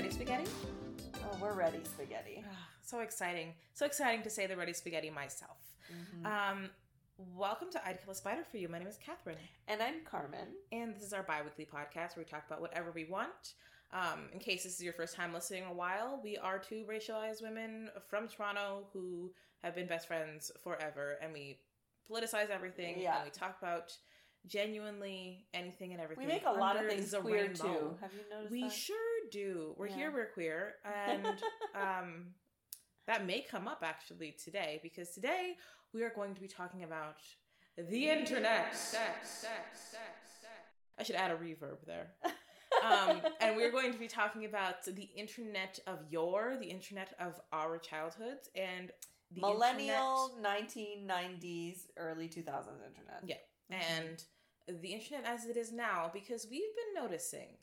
ready, spaghetti? Oh, we're ready, spaghetti. Ah, so exciting. So exciting to say the ready spaghetti myself. Mhm. Um, welcome to I'd Kill a Spider for You. My name is Catherine. and I'm Carmen. And this is our bi weekly podcast where we talk about whatever we want. Um, in case this is your first time listening a while, we are two racialized women from Toronto who have been best friends forever, and we politicize everything. Yeah. And we talk about genuinely anything and everything. We make a lot of things queer rainbow. too. Have you noticed We that? sure do. We're Yeah. here, we're queer. And um, that may come up actually today because today we are going to be talking about the internet. I should add a reverb there. Um, and we're going to be talking about the internet of your, the internet of our childhoods, and the Millennial, 1990s, early 2000s internet. Yeah. internet and the internet as it is now because we've been noticing.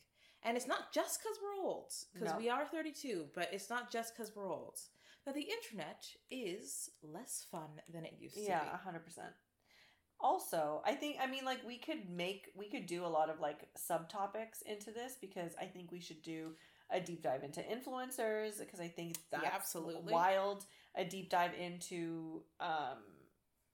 And it's not just because we're old, because No. we are 32, but it's not just because we're old. That the internet is less fun than it used Yeah, to be. Yeah, 100%. Also, I think I mean like we could make we could do a lot of like subtopics into this because I think we should do a deep dive into influencers because I think that's absolutely. wild. A deep dive into um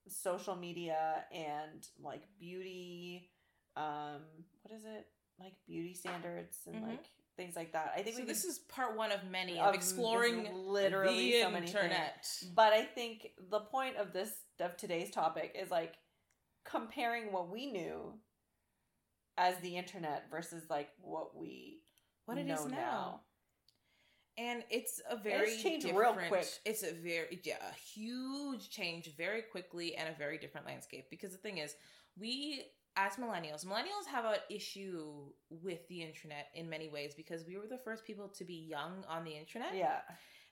social media and like beauty um what is it? Like beauty standards and Mhm. like things like that. I think So we this could is part one of many of of exploring literally the so many things. internet. But I think the point of this of today's topic is like comparing what we knew as the internet versus like what we What it is now. And it's a very changed different, real quick. It's a very yeah, a huge change very quickly and a very different landscape. Because the thing is, we as millennials, millennials have an issue with the internet in many ways because we were the first people to be young on the internet. Yeah.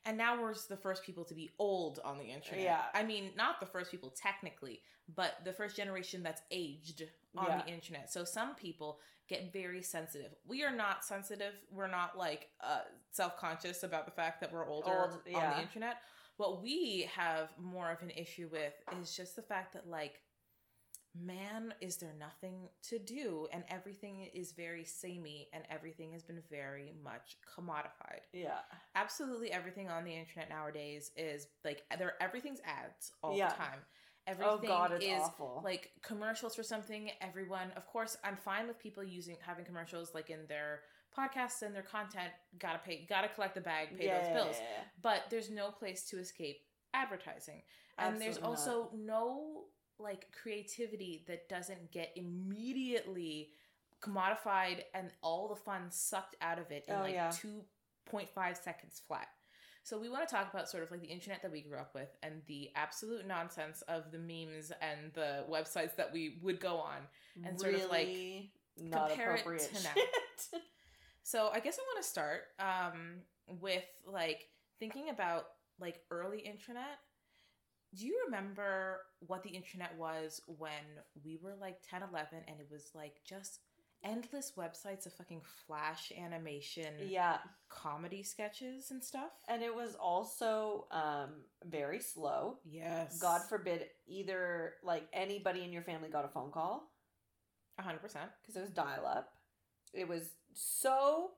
And now we're the first people to be old on the internet. Yeah. I mean, not the first people technically, but the first generation that's aged on Yeah. the internet. So some people get very sensitive. We are not sensitive. We're not like uh, self conscious about the fact that we're older Old, on the internet. What we have more of an issue with is just the fact that, like, man, is there nothing to do? And everything is very samey and everything has been very much commodified Yeah. absolutely everything on the internet nowadays is like there everything's ads all Yeah. the time. Everything Oh god, it's is awful. like commercials for something. Everyone, of course, I'm fine with people using having commercials like in their podcasts and their content. Gotta pay, gotta collect the bag, pay those bills. Yeah. But there's no place to escape advertising, and there's Absolutely not. also no like creativity that doesn't get immediately commodified and all the fun sucked out of it in Oh, like yeah. 2.5 seconds flat. So we want to talk about sort of like the internet that we grew up with and the absolute nonsense of the memes and the websites that we would go on. and sort of, like, not compare it appropriate to now. So I guess I want to start um, with like thinking about like early internet. Do you remember what the internet was when we were like 10, 11 and it was like just endless websites of fucking flash animation yeah. comedy sketches and stuff? And it was also um very slow. Yes. God forbid either like anybody in your family got a phone call 100%. because it was dial up. It was so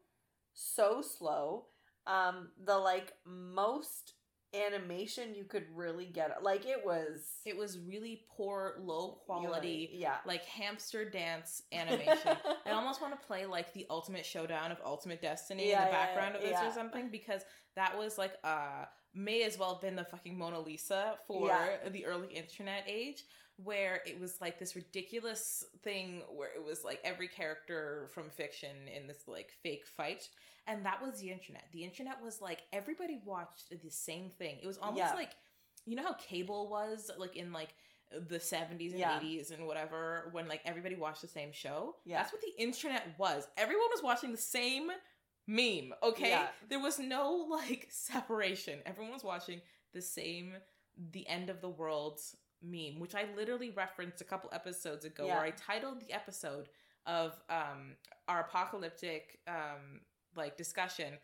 so slow. Um the like most animation you could really get like it was It was really poor, low quality, yeah. like hamster dance animation. I almost want to play like the ultimate showdown of Ultimate Destiny Yeah, in the yeah, background of this yeah. or something because that was like uh may as well have been the fucking Mona Lisa for Yeah. the early internet age where it was like this ridiculous thing where it was like every character from fiction in this like fake fight and that was the internet. The internet was like everybody watched the same thing. It was almost Yeah. like you know how cable was like in like the 70s and Yeah. 80s and whatever when like everybody watched the same show Yeah. that's what the internet was everyone was watching the same meme okay Yeah. there was no like separation everyone was watching the same the end of the world meme which i literally referenced a couple episodes ago Yeah. where i titled the episode of um our apocalyptic um like discussion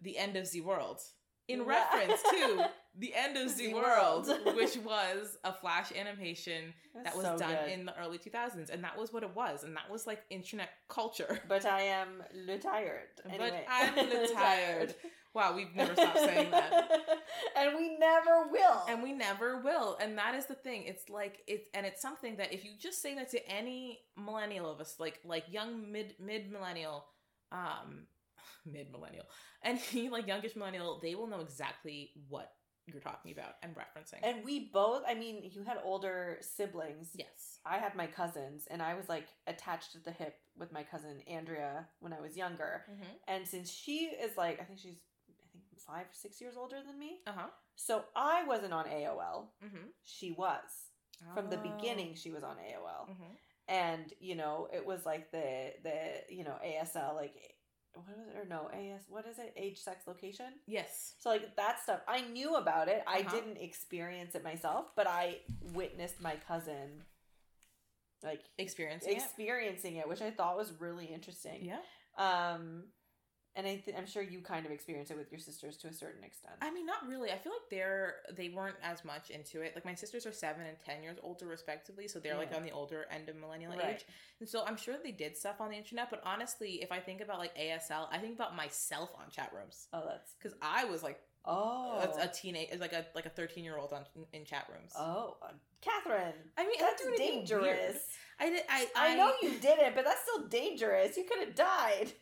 the end of the world in Yeah. reference to the end of Z Z World, which was a flash animation that was so done good. in the early 2000s, and that was what it was, and that was like internet culture. But I am retired. But Anyway. But I'm retired. Wow, we've never stopped saying that. and we never will. and we never will and that is the thing it's like it's and it's something that if you just say that to any millennial of us like like young mid mid millennial um mid millennial any like youngish millennial they will know exactly what you're talking about and referencing And we both, I mean, you had older siblings. yes I had my cousins, and I was like attached at the hip with my cousin Andrea when I was younger. mm-hmm. And since she is like, I think she's, I five, six years older than me. uh-huh So I wasn't on AOL. mm-hmm. She was. From the beginning, she was on AOL. mm-hmm. And, you know, it was like the, the you know, ASL, like, what was it? Or no, AS, what is it? Age, sex, location? yes So like that stuff, I knew about it. I Uh-huh. didn't experience it myself, but I witnessed my cousin like experiencing experiencing it, which I thought was really interesting. yeah Um, and I th- I'm sure you kind of experienced it with your sisters to a certain extent. I mean, not really. I feel like they're they weren't as much into it. Like my sisters are seven and ten years older, respectively, so they're like on the older end of millennial Right. age. And so I'm sure they did stuff on the internet. But honestly, if I think about like ASL, I think about myself on chat rooms oh, that's because I was like oh a, a teenage, like a like a thirteen year old on in chat rooms. oh, uh, Catherine. I mean, That's I didn't do anything dangerous. I did. I I know you didn't, but that's still dangerous. You could have died.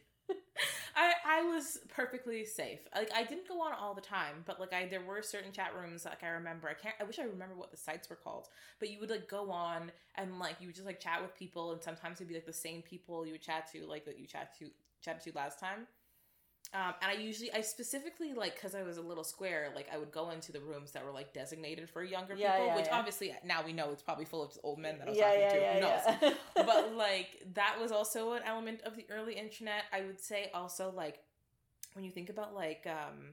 I I was perfectly safe. Like I didn't go on all the time, but like I there were certain chat rooms like I remember. I can't. I wish I remember what the sites were called. But you would like go on and like you would just like chat with people, and sometimes it'd be like the same people you would chat to, like that you chat to chat to last time. Um, and I usually, I specifically like because I was a little square, like I would go into the rooms that were like designated for younger Yeah, people, yeah, which yeah. obviously now we know it's probably full of just old men that I was talking to. Who knows? but like that was also an element of the early internet i would say also like when you think about like um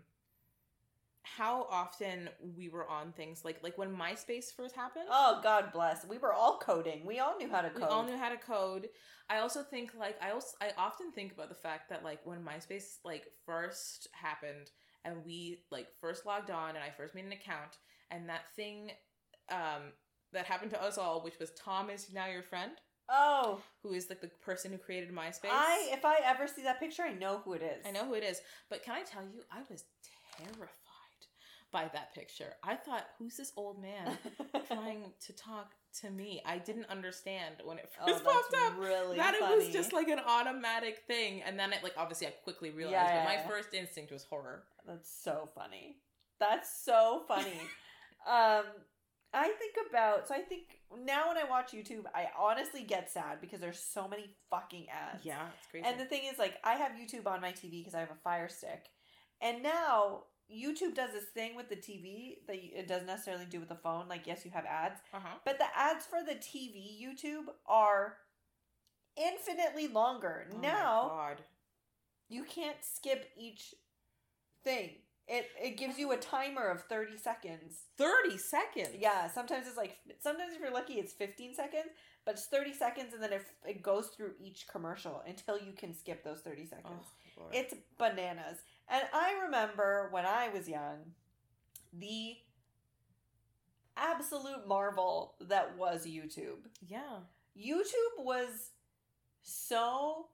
how often we were on things like like when myspace first happened oh God bless. We were all coding. We all knew how to code. we all knew how to code i also think like i also i often think about the fact that like when myspace like first happened and we like first logged on and i first made an account and that thing um that happened to us all which was tom is now your friend Oh, who is like the person who created myspace I if I ever see that picture, I know who it is. I know who it is, but can I tell you, I was terrified by that picture. I thought, who's this old man trying to talk to me? I didn't understand when it oh, first that's popped up. really That funny. it was just like an automatic thing, and then it like obviously I quickly realized, Yeah, but my yeah. first instinct was horror. That's so funny. That's so funny. um, I think about so I think now when I watch YouTube, I honestly get sad because there's so many fucking ads. Yeah, it's crazy. And the thing is, like, I have YouTube on my TV because I have a Fire Stick, and now YouTube does this thing with the TV that it doesn't necessarily do with the phone. Like, yes, you have ads, uh huh. but the ads for the TV YouTube are infinitely longer. Oh now you can't skip each thing. It it gives you a timer of 30 seconds. thirty seconds. Yeah, sometimes it's like sometimes if you're lucky it's 15 seconds, but it's 30 seconds and then it, it goes through each commercial until you can skip those 30 Oh, seconds. Lord. It's bananas. And I remember when I was young, the absolute marvel that was YouTube. yeah. YouTube was so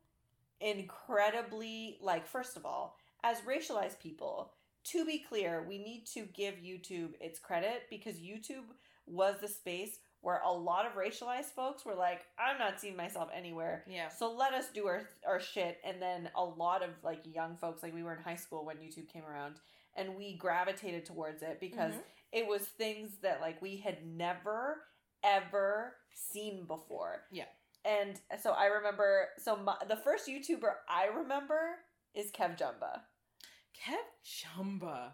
incredibly like first of all, as racialized people, to be clear, we need to give YouTube its credit because YouTube was the space where a lot of racialized folks were like, I'm not seeing myself anywhere. Yeah. So let us do our our shit and then a lot of like young folks like we were in high school when YouTube came around and we gravitated towards it because Mhm. it was things that like we had never ever seen before. Yeah. And so I remember so my, the first YouTuber I remember is Kev Jumba. Kev Jumba.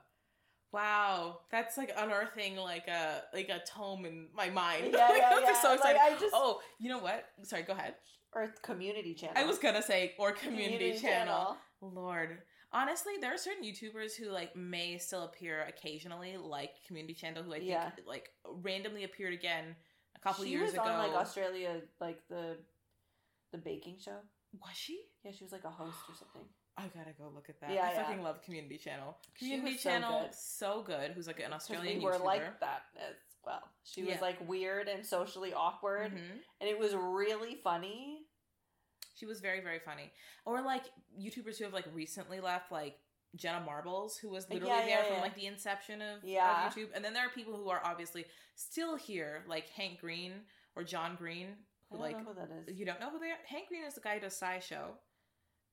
Wow, that's like unearthing like a like a tome in my mind. Yeah, yeah, yeah. so Like. I just oh, you know what? Sorry, go ahead. or community channel. I was gonna say or community, channel. Lord, honestly, there are certain YouTubers who like may still appear occasionally, like community channel, who I think Yeah. like randomly appeared again a couple she years was ago. on like Australia, like the the baking show. Was she? Yeah, she was like a host or something. I gotta go look at that. Yeah, I yeah. fucking love Community Channel. Community was so Channel, good. so good. Who's like an Australian we were YouTuber. like that as well. She was like weird and socially awkward, Mhm. and it was really funny. She was very, very funny. Or like YouTubers who have like recently left, like Jenna Marbles, who was literally Yeah, there yeah, from yeah. like the inception of, of YouTube. And then there are people who are obviously still here, like Hank Green or John Green, I don't like know who that is. you don't know who they are. Hank Green is the guy who does SciShow.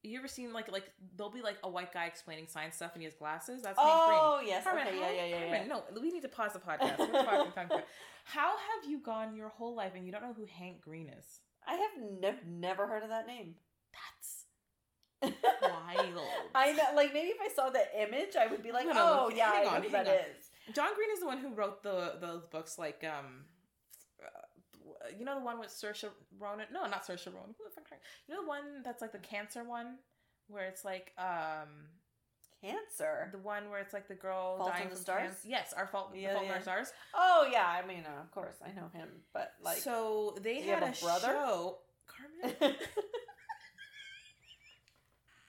You ever seen like like there'll be like a white guy explaining science stuff and he has glasses? That's Hank Green. Oh yes, okay, how- yeah, yeah, yeah, yeah. No, we need to pause the podcast. We're talking about- How have you gone your whole life and you don't know who Hank Green is? I have nev- never heard of that name. That's wild. I know, like maybe if I saw the image, I would be like, No, no, "Oh yeah, hang I know who that on. is." John Green is the one who wrote the those books like um you know the one with Saoirse Ronan? No, not Saoirse Ronan. Who the fuck? You know the one that's like the cancer one where it's like um Cancer. the one where it's like the girl Fault in dying the from Stars? cancer. Yes, our fault. Yeah, the fault in yeah. our stars. Oh yeah, I mean, uh, of course, I know him, but like, so they had have a, a brother? show. Carmen,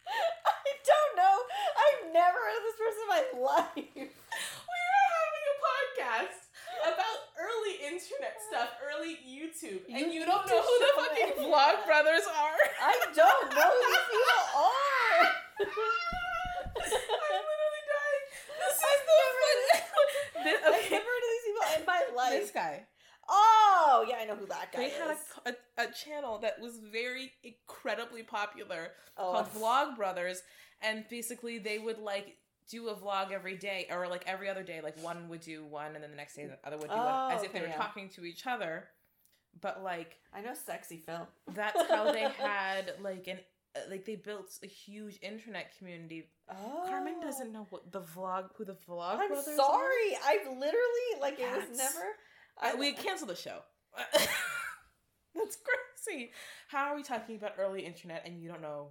I don't know. I've never heard of this person in my life. we are having a podcast internet stuff, early YouTube, and You you, don't know who the fucking me. Vlog Brothers are. I don't know who these people are. I'm literally dying. This is I've the never- fun. This, I've okay, never heard of these people in my life. this guy. Oh yeah, I know who that guy They is. had a, a, a channel that was very incredibly popular oh, called Vlog Brothers, and basically they would like do a vlog every day or like every other day. Like one would do one, and then the next day the other would do Oh, one, as if they were yeah. talking to each other. But like I know sexy Phil. that's how they had like an uh, like they built a huge internet community. Oh, Carmen doesn't know what the vlog who the Vlog I'm Brothers. are. sorry. I've literally like it was That's- never. Uh, we canceled the show. That's crazy. How are we talking about early internet and you don't know?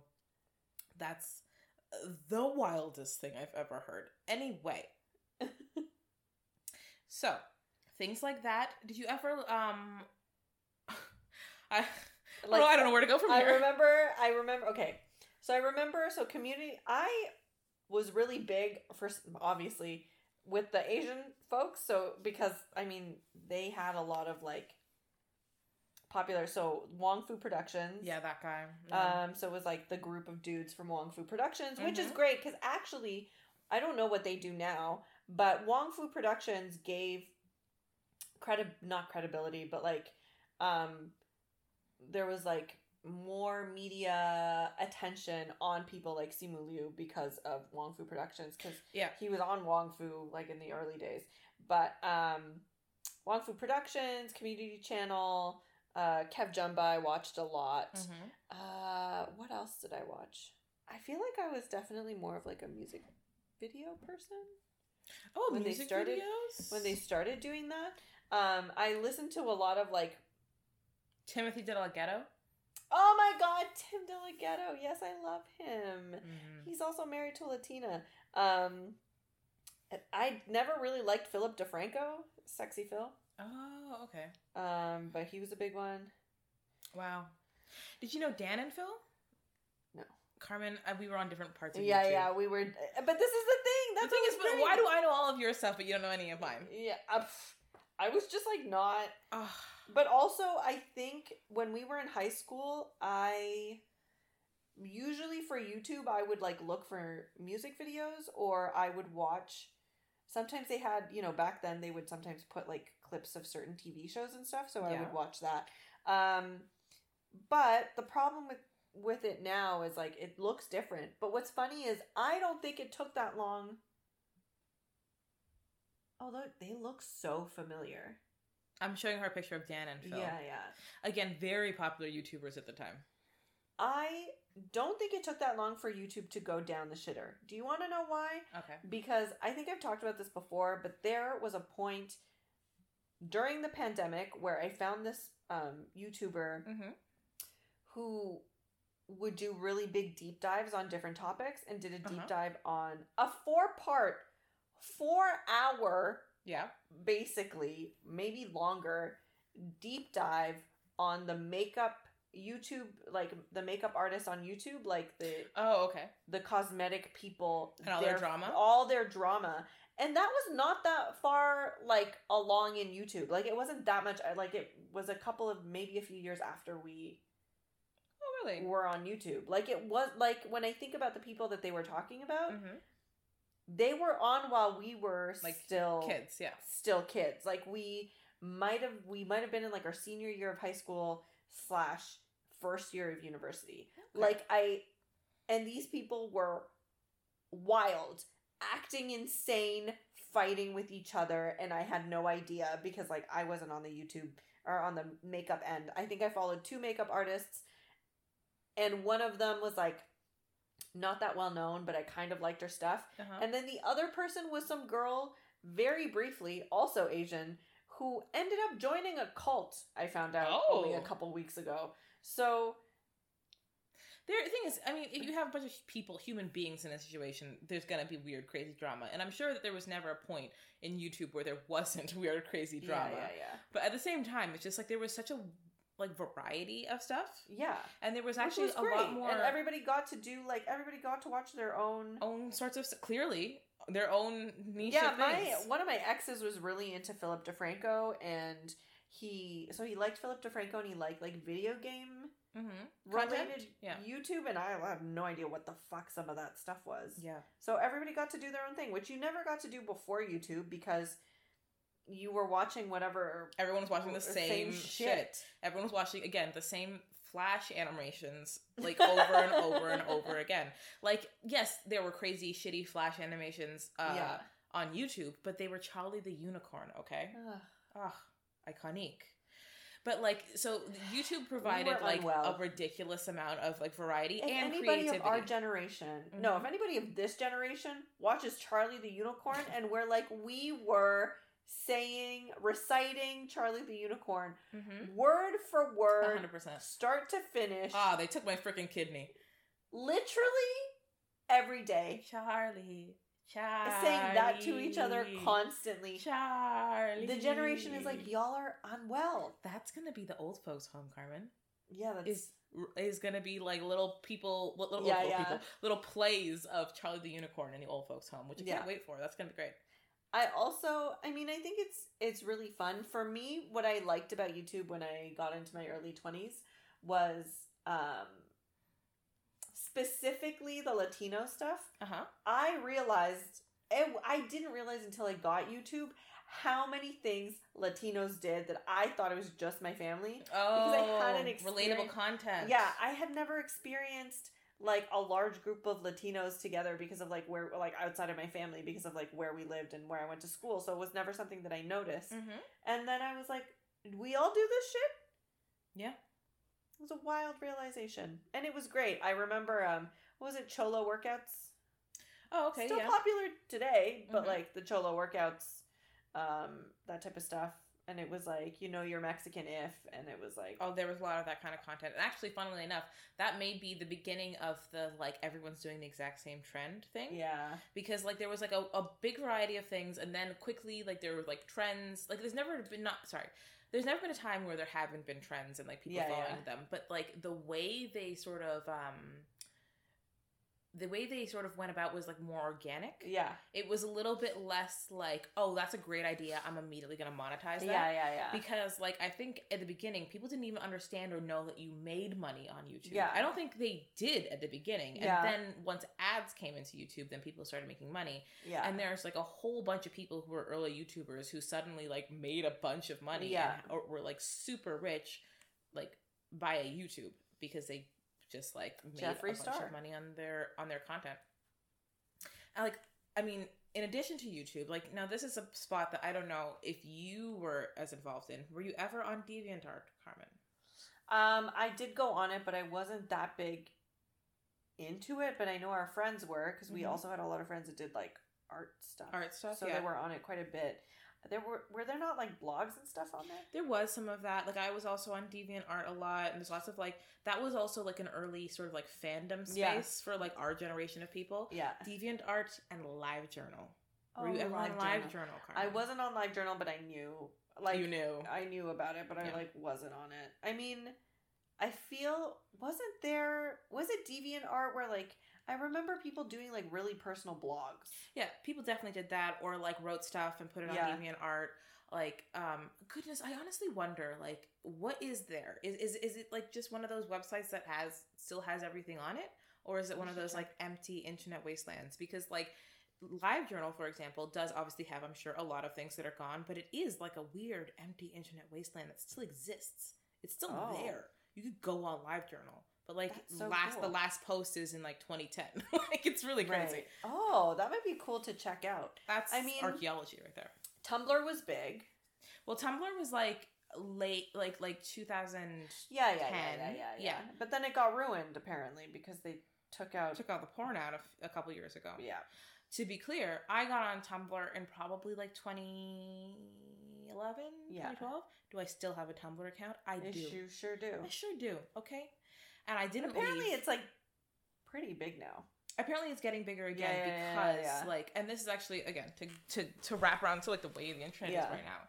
That's the wildest thing I've ever heard. Anyway, so things like that. Did you ever? Um, I like oh, I don't know where to go from I here. remember. I remember. Okay, so I remember. So community. I was really big for obviously with the Asian folks. So because I mean they had a lot of like popular. So Wong Fu Productions. Yeah, that guy. Yeah. Um, so it was like the group of dudes from Wong Fu Productions, which is Mhm. great because actually, I don't know what they do now, but Wong Fu Productions gave credit, not credibility, but like, um, there was like more media attention on people like Simu Liu because of Wong Fu Productions because yeah. he was on Wong Fu like in the early days. But um, Wong Fu Productions, Community Channel, uh, Kev Jumba, I watched a lot. Mhm. Uh, what else did I watch? I feel like I was definitely more of like a music video person Oh, When they music started- videos. when they started doing that. Um, I listened to a lot of like, Timothy DeLaGhetto. oh my god, Tim Delgado. Yes, I love him. Mhm. He's also married to Latina. Um, I never really liked Philip DeFranco, Sexy Phil. Oh, okay. Um, but he was a big one. Wow. Did you know Dan and Phil? No. Carmen, uh, we were on different parts of Yeah, YouTube. yeah, yeah, we were. But this is the thing. The thing is, but why do I know all of your stuff, but you don't know any of mine? Yeah, I, I was just like not. Oh, But also, I think when we were in high school, I usually for YouTube, I would like look for music videos or I would watch. Sometimes they had, you know, back then they would sometimes put like clips of certain TV shows and stuff, so I would watch that. Um, but the problem with with it now is like it looks different. But what's funny is I don't think it took that long. Although they look so familiar. I'm showing her a picture of Dan and Phil. Yeah, yeah. Again, very popular YouTubers at the time. I don't think it took that long for YouTube to go down the shitter. Do you want to know why? Okay. Because I think I've talked about this before, but there was a point during the pandemic where I found this um, YouTuber Mm-hmm. who would do really big deep dives on different topics and did a deep Uh-huh. dive on a four part, four hour, Yeah. basically, maybe longer, deep dive on the makeup YouTube, like the makeup artists on YouTube, like the Oh, okay. the cosmetic people And all their drama? all their drama and that was not that far like along in youtube like it wasn't that much I- like it was a couple of maybe a few years after we Oh, really? were on youtube like it was like when i think about the people that they were talking about hmm they were on while we were Like still Kids, yeah. still kids like we might have we might have been in like our senior year of high school slash first year of university Okay. like i and these people were wild acting insane fighting with each other and i had no idea because like i wasn't on the youtube or on the makeup end i think i followed two makeup artists and one of them was like not that well known but i kind of liked her stuff Uh-huh. and then the other person was some girl, very briefly, also Asian, who ended up joining a cult. I found out only a Oh. couple weeks ago. So There, the thing is, I mean, if you have a bunch of people, human beings in a situation, there's gonna be weird, crazy drama, and I'm sure that there was never a point in YouTube where there wasn't weird, crazy drama. yeah, yeah, But at the same time, it's just like there was such a like variety of stuff, yeah, yeah. and there was actually was a lot more and everybody got to do like everybody got to watch their own. own sorts of clearly their own niche yeah, my things. one of my exes was really into Philip DeFranco, and he so he liked Philip DeFranco, and he liked like video game mm-hmm. related Yeah. YouTube, and I have no idea what the fuck some of that stuff was. Yeah. So everybody got to do their own thing, which you never got to do before YouTube because you were watching whatever. Everyone was watching the Same same, shit. shit. Everyone was watching again the same flash animations like over and over and over again. Like yes, there were crazy shitty flash animations uh, yeah. on YouTube, but they were Charlie the Unicorn. Okay. Ugh. Ugh, iconic. But like, so YouTube provided like a ridiculous amount of like variety If and anybody creativity. of our generation, no, if anybody of this generation watches Charlie the Unicorn, and we're like we were saying, reciting Charlie the Unicorn mm-hmm. word for word, hundred percent. start to finish, Ah, they took my freaking kidney. literally every day, Charlie, Charlie, saying that to each other constantly. Charlie. The generation is like, y'all are unwell. That's gonna be the old folks' home, Carmen. Yeah, that's Is is gonna be like little people, little, Yeah, little yeah. people, little plays of Charlie the Unicorn in the old folks' home, which I Yeah. can't wait for. That's gonna be great. I also, I mean, I think it's it's really fun for me. What I liked about YouTube when I got into my early twenties was um, specifically the Latino stuff. Uh huh. I realized, it, I didn't realize until I got YouTube how many things Latinos did that I thought it was just my family. Oh, because I had an relatable content. Yeah, I had never experienced like a large group of Latinos together because of like where like outside of my family because of like where we lived and where I went to school. So it was never something that I noticed. Mm-hmm. And then I was like, we all do this shit?" Yeah. It was a wild realization. And it was great. I remember um what was it Cholo workouts? Oh, okay. Still yeah. popular today, but Mhm. like the Cholo workouts um that type of stuff and it was like, you know, you're Mexican if and it was like Oh, there was a lot of that kind of content. And actually, funnily enough, that may be the beginning of the like everyone's doing the exact same trend thing. yeah. Because like there was like a, a big variety of things, and then quickly like there were like trends. Like there's never been not sorry. There's never been a time where there haven't been trends and like people Yeah, following yeah. them. But like the way they sort of um the way they sort of went about was like more organic. Yeah. It was a little bit less like, oh, that's a great idea. I'm immediately gonna monetize that Yeah, yeah, yeah. because like i think at the beginning people didn't even understand or know that you made money on youtube Yeah. i don't think they did at the beginning and Yeah. then once ads came into youtube then people started making money yeah. and there's like a whole bunch of people who were early youtubers who suddenly like made a bunch of money Yeah. and, or were like super rich like via youtube because they just like made Jeffree a bunch of money on their on their content and like i mean in addition to youtube like now this is a spot that i don't know if you were as involved in were you ever on deviantart carmen Um, I did go on it, but I wasn't that big into it. But I know our friends were because we Mhm. also had a lot of friends that did like art stuff. art stuff so yeah they were on it quite a bit. There were were there not like blogs and stuff on there? there was some of that like i was also on deviantart a lot and there's lots of like that was also like an early sort of like fandom space Yeah. for like our generation of people Yeah. deviantart and livejournal were Oh, you ever on LiveJournal. livejournal I wasn't on Live Journal, but I knew like you knew I knew about it, but I Yeah. like wasn't on it. I mean, I feel wasn't there was it deviant art where like I remember people doing like really personal blogs. Yeah, people definitely did that or like wrote stuff and put it on Yeah. DeviantArt. Like, um, goodness, I honestly wonder, like, what is there? Is is is it like just one of those websites that has still has everything on it, or is it one of those like empty internet wastelands? Because like LiveJournal, for example, does obviously have, I'm sure, a lot of things that are gone, but it is like a weird empty internet wasteland that still exists. It's still Oh. there. You could go on LiveJournal, but like so last the last post is in like 2010. like it's really crazy. Right. Oh, that might be cool to check out. That's I mean- archaeology right there. Tumblr was big. Well, Tumblr was like late, like like 2000. Yeah, yeah, yeah, yeah, yeah, yeah. But then it got ruined apparently because they took out. Took all the porn out of a couple years ago. yeah. To be clear, I got on Tumblr in probably like 2011, Yeah. 2012. Do I still have a Tumblr account? I do. You sure do. I sure do. Okay. And I didn't Apparently, it's like pretty big now. apparently it's getting bigger again Yeah, yeah, yeah, because yeah. like and this is actually again to to to wrap around to like the way the internet is right now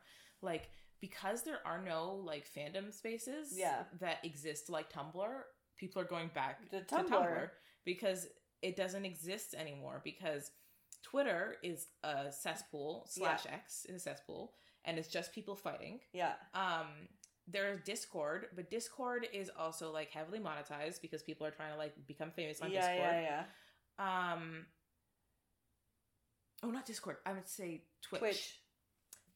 like because there are no like fandom spaces Yeah. that exist like tumblr people are going back to Tumblr. tumblr because it doesn't exist anymore because twitter is a cesspool slash x is a cesspool and it's just people fighting Yeah. um there's discord but discord is also like heavily monetized because people are trying to like become famous on yeah, discord yeah, yeah. um oh not discord i would say twitch. Twitch.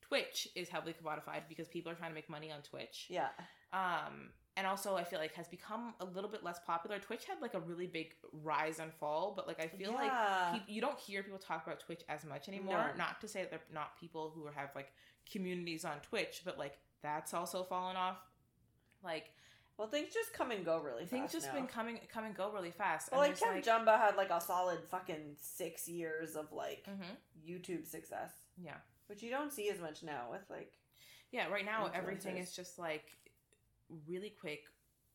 twitch is heavily commodified because people are trying to make money on twitch Yeah. um and also i feel like has become a little bit less popular twitch had like a really big rise and fall but like i feel like Yeah. peop- you don't hear people talk about twitch as much anymore No. not to say that they're not people who have like communities on twitch but like that's also fallen off like well, things just come and go really fast. things just now. been coming come and go really fast Well, like there's, Kev Jumba had like a solid fucking six years of like Mhm. YouTube success, yeah which you don't see as much now with like. Yeah, right now everything is just like really quick,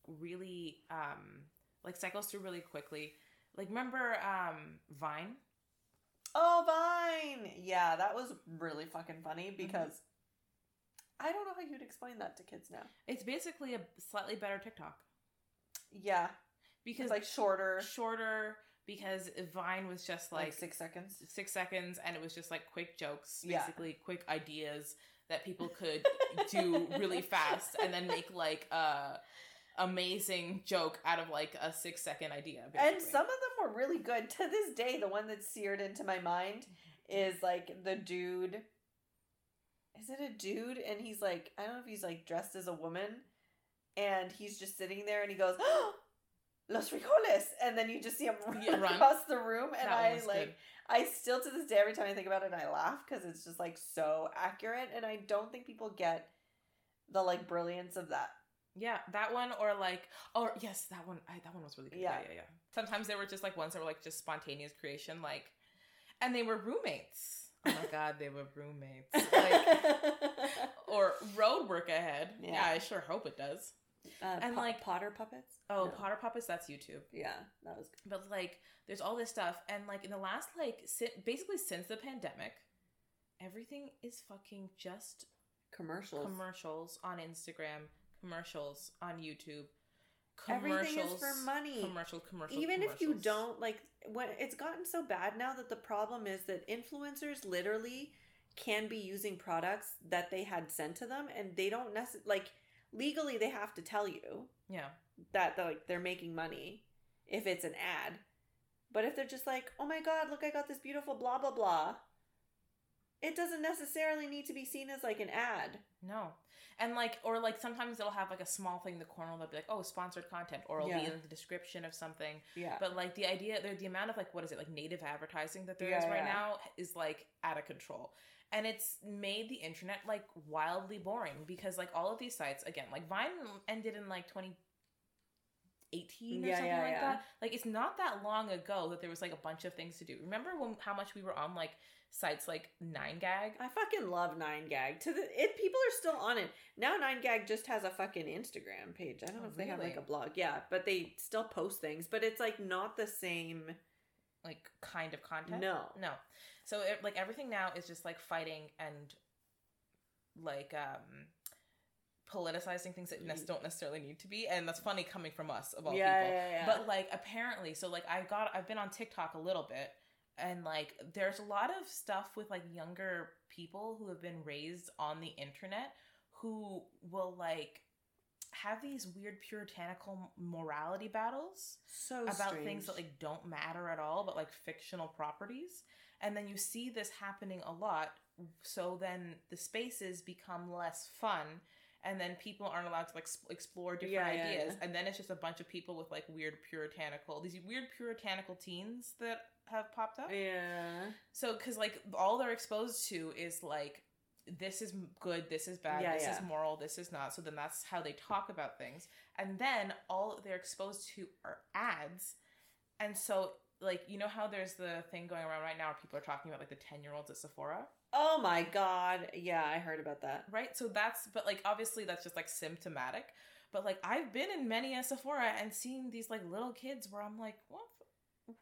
really um like cycles through really quickly. Like remember um Vine? Oh, Vine! Yeah, that was really fucking funny Mm-hmm. because I don't know how you'd explain that to kids now. It's basically a slightly better TikTok Yeah, because it's like shorter, shorter because Vine was just like, like, six seconds. six seconds and it was just like quick jokes, Yeah. basically quick ideas that people could do really fast and then make like a amazing joke out of like a six second idea. And some of them were really good. To this day, the one that's seared into my mind mm-hmm. is like the dude. Is it a dude? And he's like, I don't know if he's like dressed as a woman, and he's just sitting there, and he goes, "Los frijoles," and then you just see him run, Yeah, run. across the room, and I like, good. I still to this day, every time I think about it, I laugh because it's just like so accurate, and I don't think people get the like brilliance of that. Yeah, that one or like or yes, that one I, that one was really good. Yeah. Yeah. yeah, yeah, Sometimes they were just like ones that were like just spontaneous creation, like and they were roommates. Oh my god, they were roommates. Like or road work ahead. Yeah. Yeah. I sure hope it does. uh, and, Po- like- Potter puppets. Oh, No. Potter Puppets, that's YouTube. Yeah, that was Good. But like there's all this stuff and like in the last like si- basically since the pandemic, everything is fucking just commercials. commercials on Instagram, commercials on YouTube. Everything is for money. Commercial, commercial. Even if you don't like, when it's gotten so bad now that the problem is that influencers literally can be using products that they had sent to them, and they don't necessarily like legally they have to tell you yeah, that they're, like they're making money if it's an ad. But if they're just like, oh my god, look, I got this beautiful blah blah blah, it doesn't necessarily need to be seen as like an ad. no, and like or like sometimes they'll have like a small thing in the corner. They'll be like, oh, sponsored content, or it'll be in the description of something. Yeah. But like the idea, the, the amount of like what is it like native advertising that there is Yeah, right yeah. now is like out of control, and it's made the internet like wildly boring because like all of these sites again, like Vine ended in like twenty. 18 or Yeah, something yeah, like yeah. that. Like it's not that long ago that there was like a bunch of things to do. Remember when how much we were on like sites like 9gag? I fucking love Nine Gag. To the it, people are still on it now. Nine Gag just has a fucking Instagram page. I don't know Oh, if they have like a blog. Yeah, but they still post things. But it's like not the same. like kind of content. No. no. So it, like everything now is just like fighting and like um politicizing things that ne- don't necessarily need to be, and that's funny coming from us of all yeah, people. yeah, yeah. But like apparently, so like I got I've been on TikTok a little bit and like there's a lot of stuff with like younger people who have been raised on the internet who will like have these weird puritanical morality battles so about things that like don't matter at all but like fictional properties. And then you see this happening a lot so then the spaces become less fun and then people aren't allowed to like explore different Yeah, yeah, ideas. yeah. and then it's just a bunch of people with like weird puritanical these weird puritanical teens that have popped up yeah. so because like all they're exposed to is like this is good this is bad Yeah, this yeah. is moral this is not so then that's how they talk about things and then all they're exposed to are ads and so like you know how there's the thing going around right now where people are talking about like the 10 year olds at sephora Oh my god. Yeah, I heard about that. right so that's but like obviously that's just like symptomatic but like i've been in many a sephora and seen these like little kids where i'm like what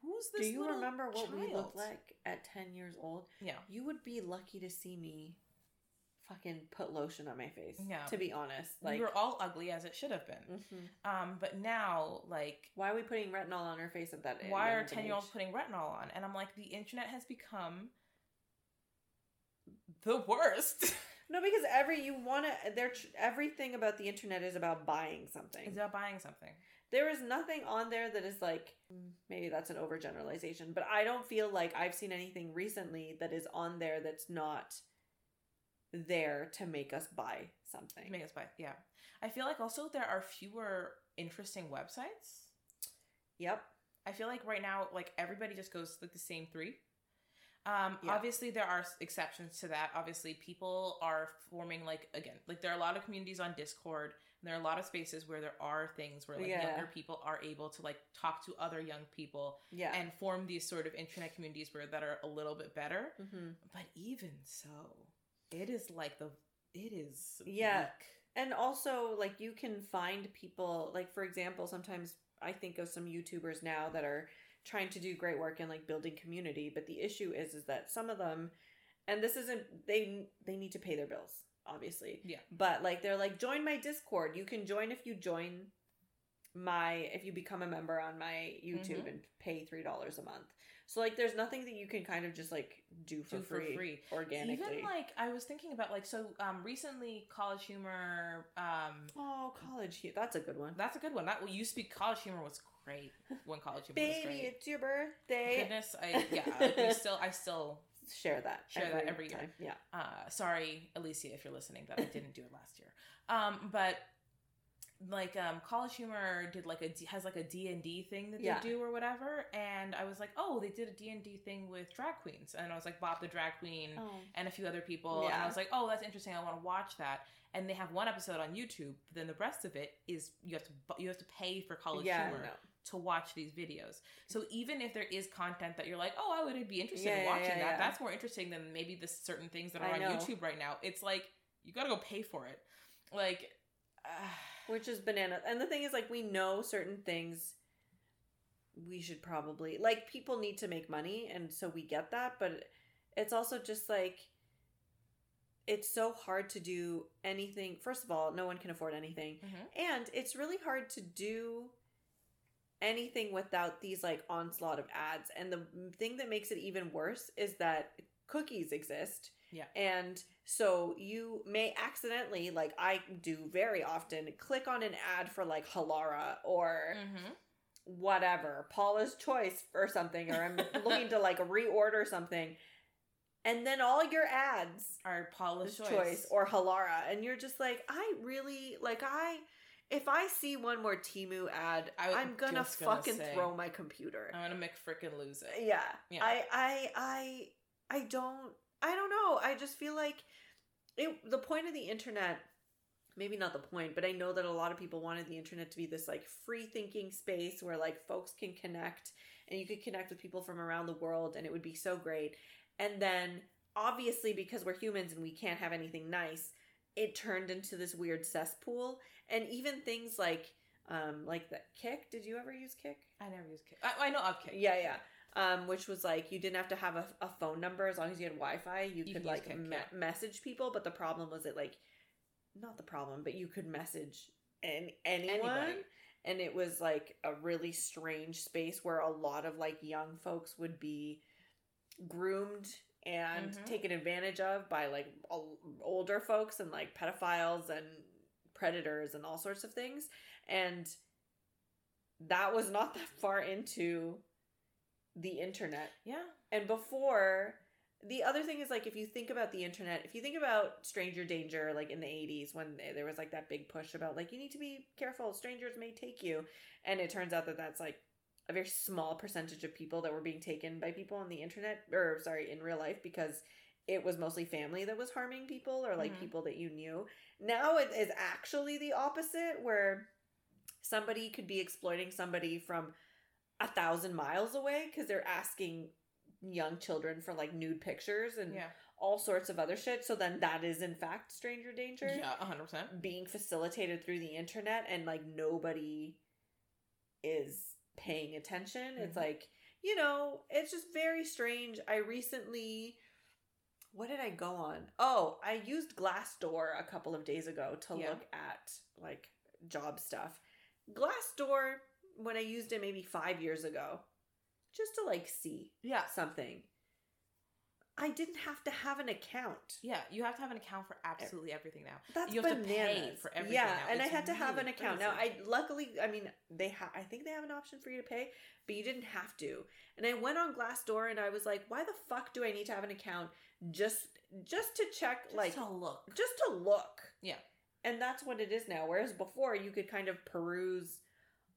who's this Do you remember what we looked like at 10 years old? yeah You would be lucky to see me fucking put lotion on my face. Yeah. To be honest. Like, we were all ugly as it should have been Mhm. um but now like why are we putting retinol on our face at that age? why are 10 year olds putting retinol on and i'm like the internet has become the worst No, because every you want to. There, everything about the internet is about buying something. it's about buying something there is nothing on there that is like maybe that's an overgeneralization, but I don't feel like I've seen anything recently that is on there that's not there to make us buy something. make us buy yeah i feel like also there are fewer interesting websites Yep. i feel like right now like everybody just goes to like the same three um Yeah. obviously there are exceptions to that obviously people are forming like again like there are a lot of communities on discord and there are a lot of spaces where there are things where like Yeah. younger people are able to like talk to other young people Yeah. and form these sort of internet communities where that are a little bit better. hmm But even so, it is like the it is Yeah. weak. And also, like, you can find people, like, for example, sometimes I think of some YouTubers now that are trying to do great work in like building community, but the issue is is that some of them and this isn't they they need to pay their bills, obviously. Yeah. But like they're like join my Discord. You can join if you join my if you become a member on my YouTube Mhm. and pay $3 a month. So like there's nothing that you can kind of just like do for Do for free, free. organically. Even like I was thinking about like so um recently College Humor um oh, college hu- that's a good one. that's a good one. That used to be College Humor was great when College Humor was Baby, great. it's your birthday. Goodness, I yeah, we still I still Share that. Share that every year. time. Yeah. uh sorry alicia if you're listening that i didn't do it last year um but like um college humor did like a has like a d&d thing that Yeah. they do or whatever and i was like oh they did a d&d thing with drag queens and i was like bob the drag queen Oh. and a few other people and i was like oh that's interesting i want to watch that and they have one episode on youtube but then the rest of it is you have to you have to pay for college yeah, humor no. To watch these videos. So even if there is content that you're like, oh, I would be interested Yeah, in watching yeah, that, yeah. that's more interesting than maybe the certain things that are I on know. YouTube right now. It's like you gotta go pay for it. Like, uh, Which is banana. And the thing is, like, we know certain things we should probably, like, people need to make money, and so we get that, but it's also just like, it's so hard to do anything. First of all, no one can afford anything. mhm. And it's really hard to do anything without these like onslaught of ads. And the thing that makes it even worse is that cookies exist. Yeah. And so you may accidentally, like I do very often, click on an ad for like Halara or Mhm. whatever, Paula's Choice or something, or I'm looking to like reorder something. And then all your ads are Paula's choice. choice. or Halara, and you're just like, I really like I. If I see one more Temu ad, I I'm gonna just gonna fucking say. throw my computer. I'm gonna make frickin' lose it. yeah. Yeah. I I I I don't I don't know. I just feel like it the point of the internet maybe not the point, but I know that a lot of people wanted the internet to be this like free thinking space where like folks can connect and you could connect with people from around the world and it would be so great. And then obviously because we're humans and we can't have anything nice, it turned into this weird cesspool and even things like um like the Kik did you ever use Kik I never use Kik. I, I know of Kik. yeah, yeah. Um, which was like you didn't have to have a, a phone number as long as you had Wi-Fi. You, You could like Kik, me- yeah. message people, but the problem was it like not the problem, but you could message an, anyone. Anybody. And it was like a really strange space where a lot of like young folks would be groomed and Mhm. taken advantage of by like older folks and like pedophiles and predators and all sorts of things. And that was not that far into the internet. Yeah. And before, the other thing is like if you think about the internet, if you think about stranger danger, like in the 80s when there was like that big push about like you need to be careful, strangers may take you. And it turns out that that's like a very small percentage of people that were being taken by people on the internet or sorry, in real life because it was mostly family that was harming people or like Mhm. people that you knew. Now it is actually the opposite where somebody could be exploiting somebody from a thousand miles away because they're asking young children for like nude pictures and Yeah. all sorts of other shit. So then that is in fact stranger danger Yeah. hundred percent. being facilitated through the internet and like nobody is paying attention. It's Mhm. like, you know, it's just very strange. I recently what did I go on? Oh, I used Glassdoor a couple of days ago to Yeah. look at like job stuff. Glassdoor when I used it maybe 5 years ago just to like see Yeah. something. I didn't have to have an account. Yeah. You have to have an account for absolutely everything now. That's You have to pay bananas. for everything Yeah, now. and I had to have an really account. Now, I luckily, I mean, they have. I think they have an option for you to pay, but you didn't have to. And I went on Glassdoor and I was like, why the fuck do I need to have an account just just to check Just like to look. just to look? Yeah. And that's what it is now. Whereas before, you could kind of peruse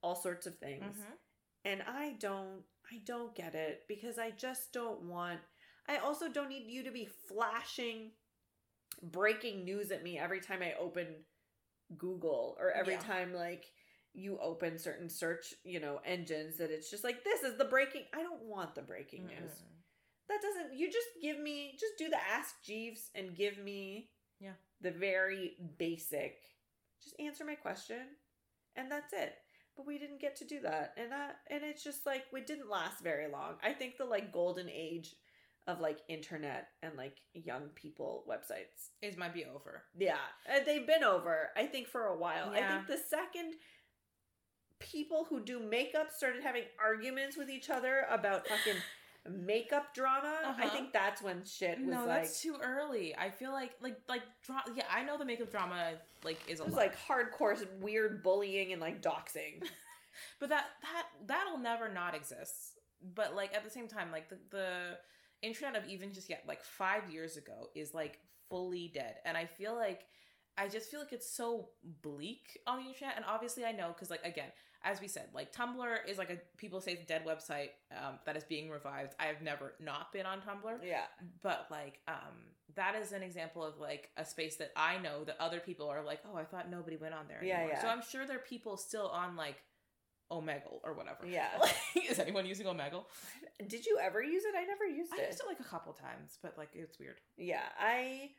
all sorts of things Mhm. and i don't i don't get it because i just don't want i also don't need you to be flashing breaking news at me every time i open google or every Yeah. time like you open certain search you know engines that it's just like this is the breaking i don't want the breaking news Mm-mm. that doesn't you just give me just do the ask jeeves and give me Yeah. the very basic just answer my question and that's it but we didn't get to do that and that and it's just like we didn't last very long i think the like golden age of like internet and like young people websites It might be over. yeah they've been over i think for a while i think the second people who do makeup started having arguments with each other about fucking makeup drama i Uh-huh. think that's when shit was no, like that's too early. I feel like like like dra- yeah, I know the makeup drama like is a it was lot. like hardcore weird bullying and like doxing but that that that'll never not exist. But like at the same time, like the the internet of even just yet like five years ago is like fully dead, and I feel like I just feel like it's so bleak on the internet. And obviously, I know because like again, as we said, like Tumblr is like a people say it's a dead website um, that is being revived. I have never not been on Tumblr yeah but like um that is an example of like a space that i know that other people are like oh i thought nobody went on there Yeah, yeah. so i'm sure there are people still on like omegle or whatever. Yeah. Like, is anyone using omegle? Did you ever use it? I never used i it. I used it like a couple times but like it's weird. Yeah i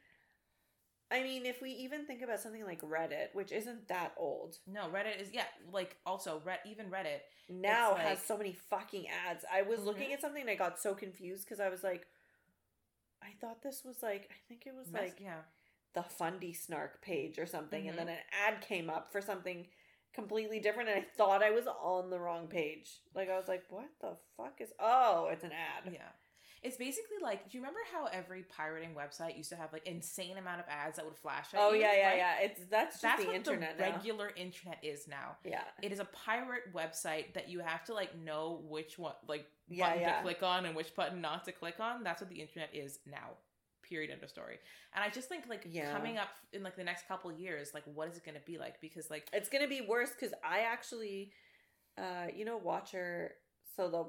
i mean if we even think about something like reddit which isn't that old. No reddit is yeah like also Red, even reddit now It's has so many fucking ads. I was looking Mhm. at something and i got so confused because i was like i thought this was like i think it was mess- like yeah. the fundy snark page or something Mhm. and then an ad came up for something completely different and i thought i was on the wrong page. Like i was like what the fuck is oh it's an ad. Yeah. It's basically like do you remember how every pirating website used to have like insane amount of ads that would flash at oh you, yeah yeah right? yeah. It's that's just that's the what internet the now. regular internet is now. Yeah. It is a pirate website that you have to like know which one like Yeah, button yeah. to click on and which button not to click on. That's what the internet is now period end of story and i just think like Yeah. coming up in like the next couple years like what is it going to be like because like it's gonna be worse because I actually, uh, you know, Watcher. So the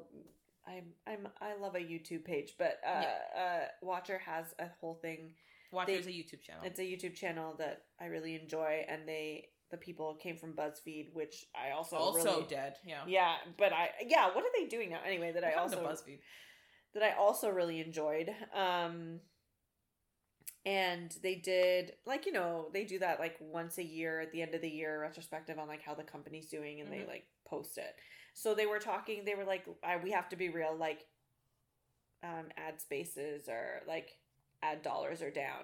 I'm I'm I love a YouTube page, but uh, uh, Watcher has a whole thing. watch They- a youtube channel It's a YouTube channel that I really enjoy, and they the people came from BuzzFeed, which I also also really, dead yeah yeah. But I yeah, what are they doing now? Anyway, that I also buzzfeed that I also really enjoyed. Um and they did like you know, they do that like once a year at the end of the year retrospective on like how the company's doing and Mhm. they like post it. So they were talking they were like I, we have to be real like um ad spaces or like ad dollars are down.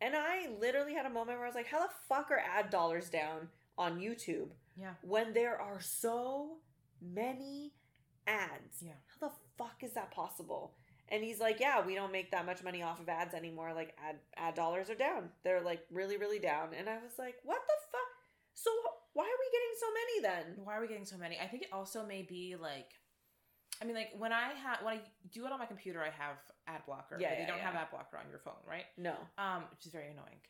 And I literally had a moment where I was like, how the fuck are ad dollars down on YouTube Yeah. when there are so many ads? Yeah. How the fuck is that possible? And he's like, yeah, we don't make that much money off of ads anymore. Like ad ad dollars are down. They're like really really down. And I was like, what the fuck? So why are we getting so many then? Why are we getting so many? I think it also may be like, I mean, like when I have when I do it on my computer, I have ad blocker. Yeah, but you don't have ad blocker on your phone, right? No. Um, which is very annoying.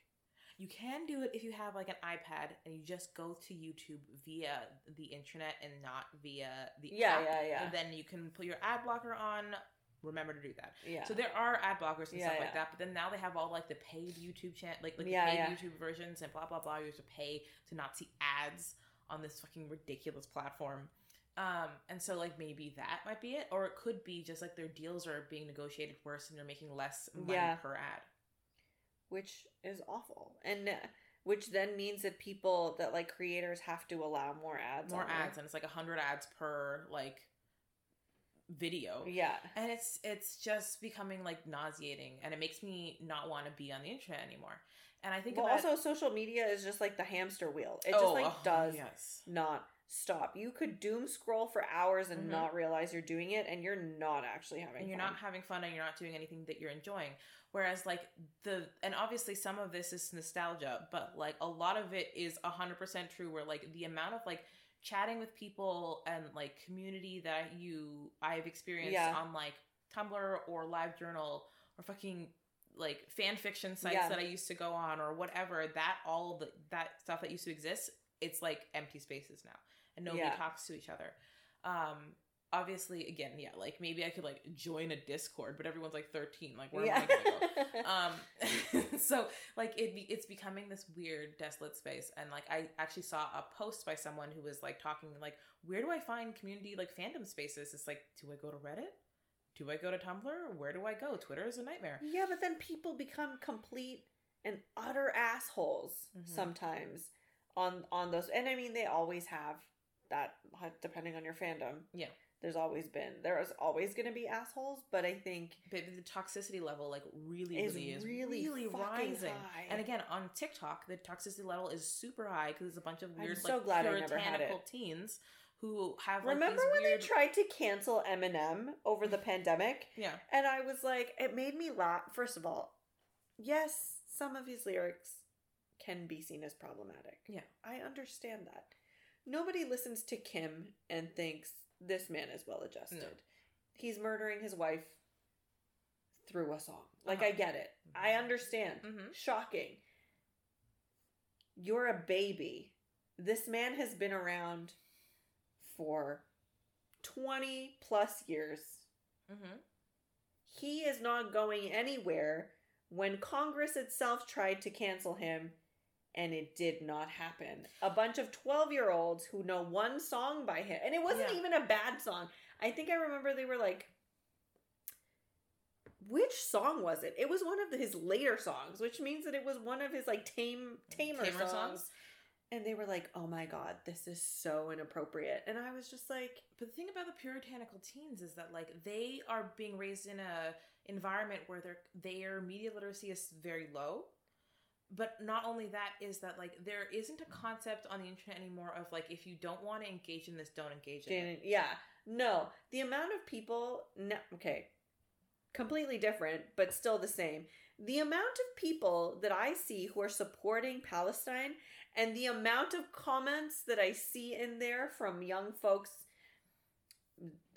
You can do it if you have like an iPad and you just go to YouTube via the internet and not via the Yeah, app. yeah, yeah. And then you can put your ad blocker on. Remember to do that. Yeah. So there are ad blockers and Yeah, stuff like that, but then now they have all like the paid YouTube channel, like like Yeah, the paid yeah. YouTube versions and blah blah blah. You have to pay to not see ads on this fucking ridiculous platform. Um, and so like maybe that might be it, or it could be just like their deals are being negotiated worse and they're making less money Yeah. per ad. which is awful. And uh, which then means that people that like creators have to allow more ads. More on there. ads, and it's like a hundred ads per like video. Yeah. and it's it's just becoming like nauseating and it makes me not want to be on the internet anymore and i think Well, about also social media is just like the hamster wheel. It just Oh, like oh, does yes not stop. You could doom scroll for hours and Mhm. not realize you're doing it, and you're not actually having. and you're fun. not having fun and you're not doing anything that you're enjoying whereas like the and obviously some of this is nostalgia but like a lot of it is 100% true where like the amount of like chatting with people and like community that you i've experienced Yeah. on like tumblr or live journal or fucking like fan fiction sites Yeah. that i used to go on or whatever that all the that stuff that used to exist it's like empty spaces now and nobody Yeah. talks to each other um obviously again yeah like maybe i could like join a discord but everyone's like 13 like where am i gonna go? Um so like it be, it's becoming this weird desolate space and like i actually saw a post by someone who was like talking like where do i find community like fandom spaces? It's like do i go to reddit? Do i go to tumblr? Where do i go? Twitter is a nightmare. Yeah, but then people become complete and utter assholes Mhm. sometimes on on those, and I mean they always have that depending on your fandom. Yeah. There's always been there is always going to be assholes, but I think but the toxicity level like really is really is really, really, rising high. and again on tiktok the toxicity level is super high because there's a bunch of I'm weird so like glad I never had puritanical it. teens who have like, Remember when weird... they tried to cancel Eminem over the pandemic? yeah And I was like, it made me laugh. First of all, yes, some of his lyrics can be seen as problematic. Yeah. I understand that. Nobody listens to Kim and thinks this man is well adjusted. No. He's murdering his wife through a song. Like, Uh-huh. I get it. I understand. Mhm. Shocking. You're a baby. This man has been around for 20 plus years. mm-hmm. He is not going anywhere when Congress itself tried to cancel him and it did not happen. A bunch of 12 year olds who know one song by him, and it wasn't Yeah. even a bad song. I think I remember they were like, which song was it? It was one of his later songs, which means that it was one of his like tame tamer, Tamer songs. songs? And they were like, "Oh my god, this is so inappropriate." And I was just like, But the thing about the puritanical teens is that like they are being raised in a environment where their their media literacy is very low. But not only that is that like there isn't a concept on the internet anymore of like if you don't want to engage in this, don't engage in it. Yeah. No, the amount of people, no, okay, completely different, but still the same. The amount of people that I see who are supporting Palestine and the amount of comments that I see in there from young folks,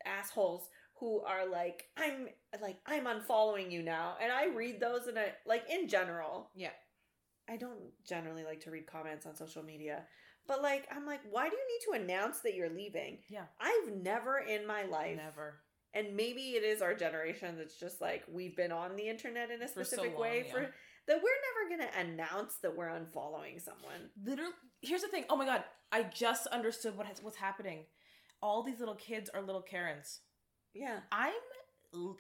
assholes, who are like, I'm like, I'm unfollowing you now. And I read those and I, like, in general, Yeah. I don't generally like to read comments on social media. But like I'm like, why do you need to announce that you're leaving? Yeah. I've never in my life Never. and maybe it is our generation that's just like we've been on the internet in a so specific long, way yeah. for that we're never gonna announce that we're unfollowing someone. Literally, here's the thing. Oh my god, I just understood what has, what's happening. All these little kids are little Karens. Yeah. I'm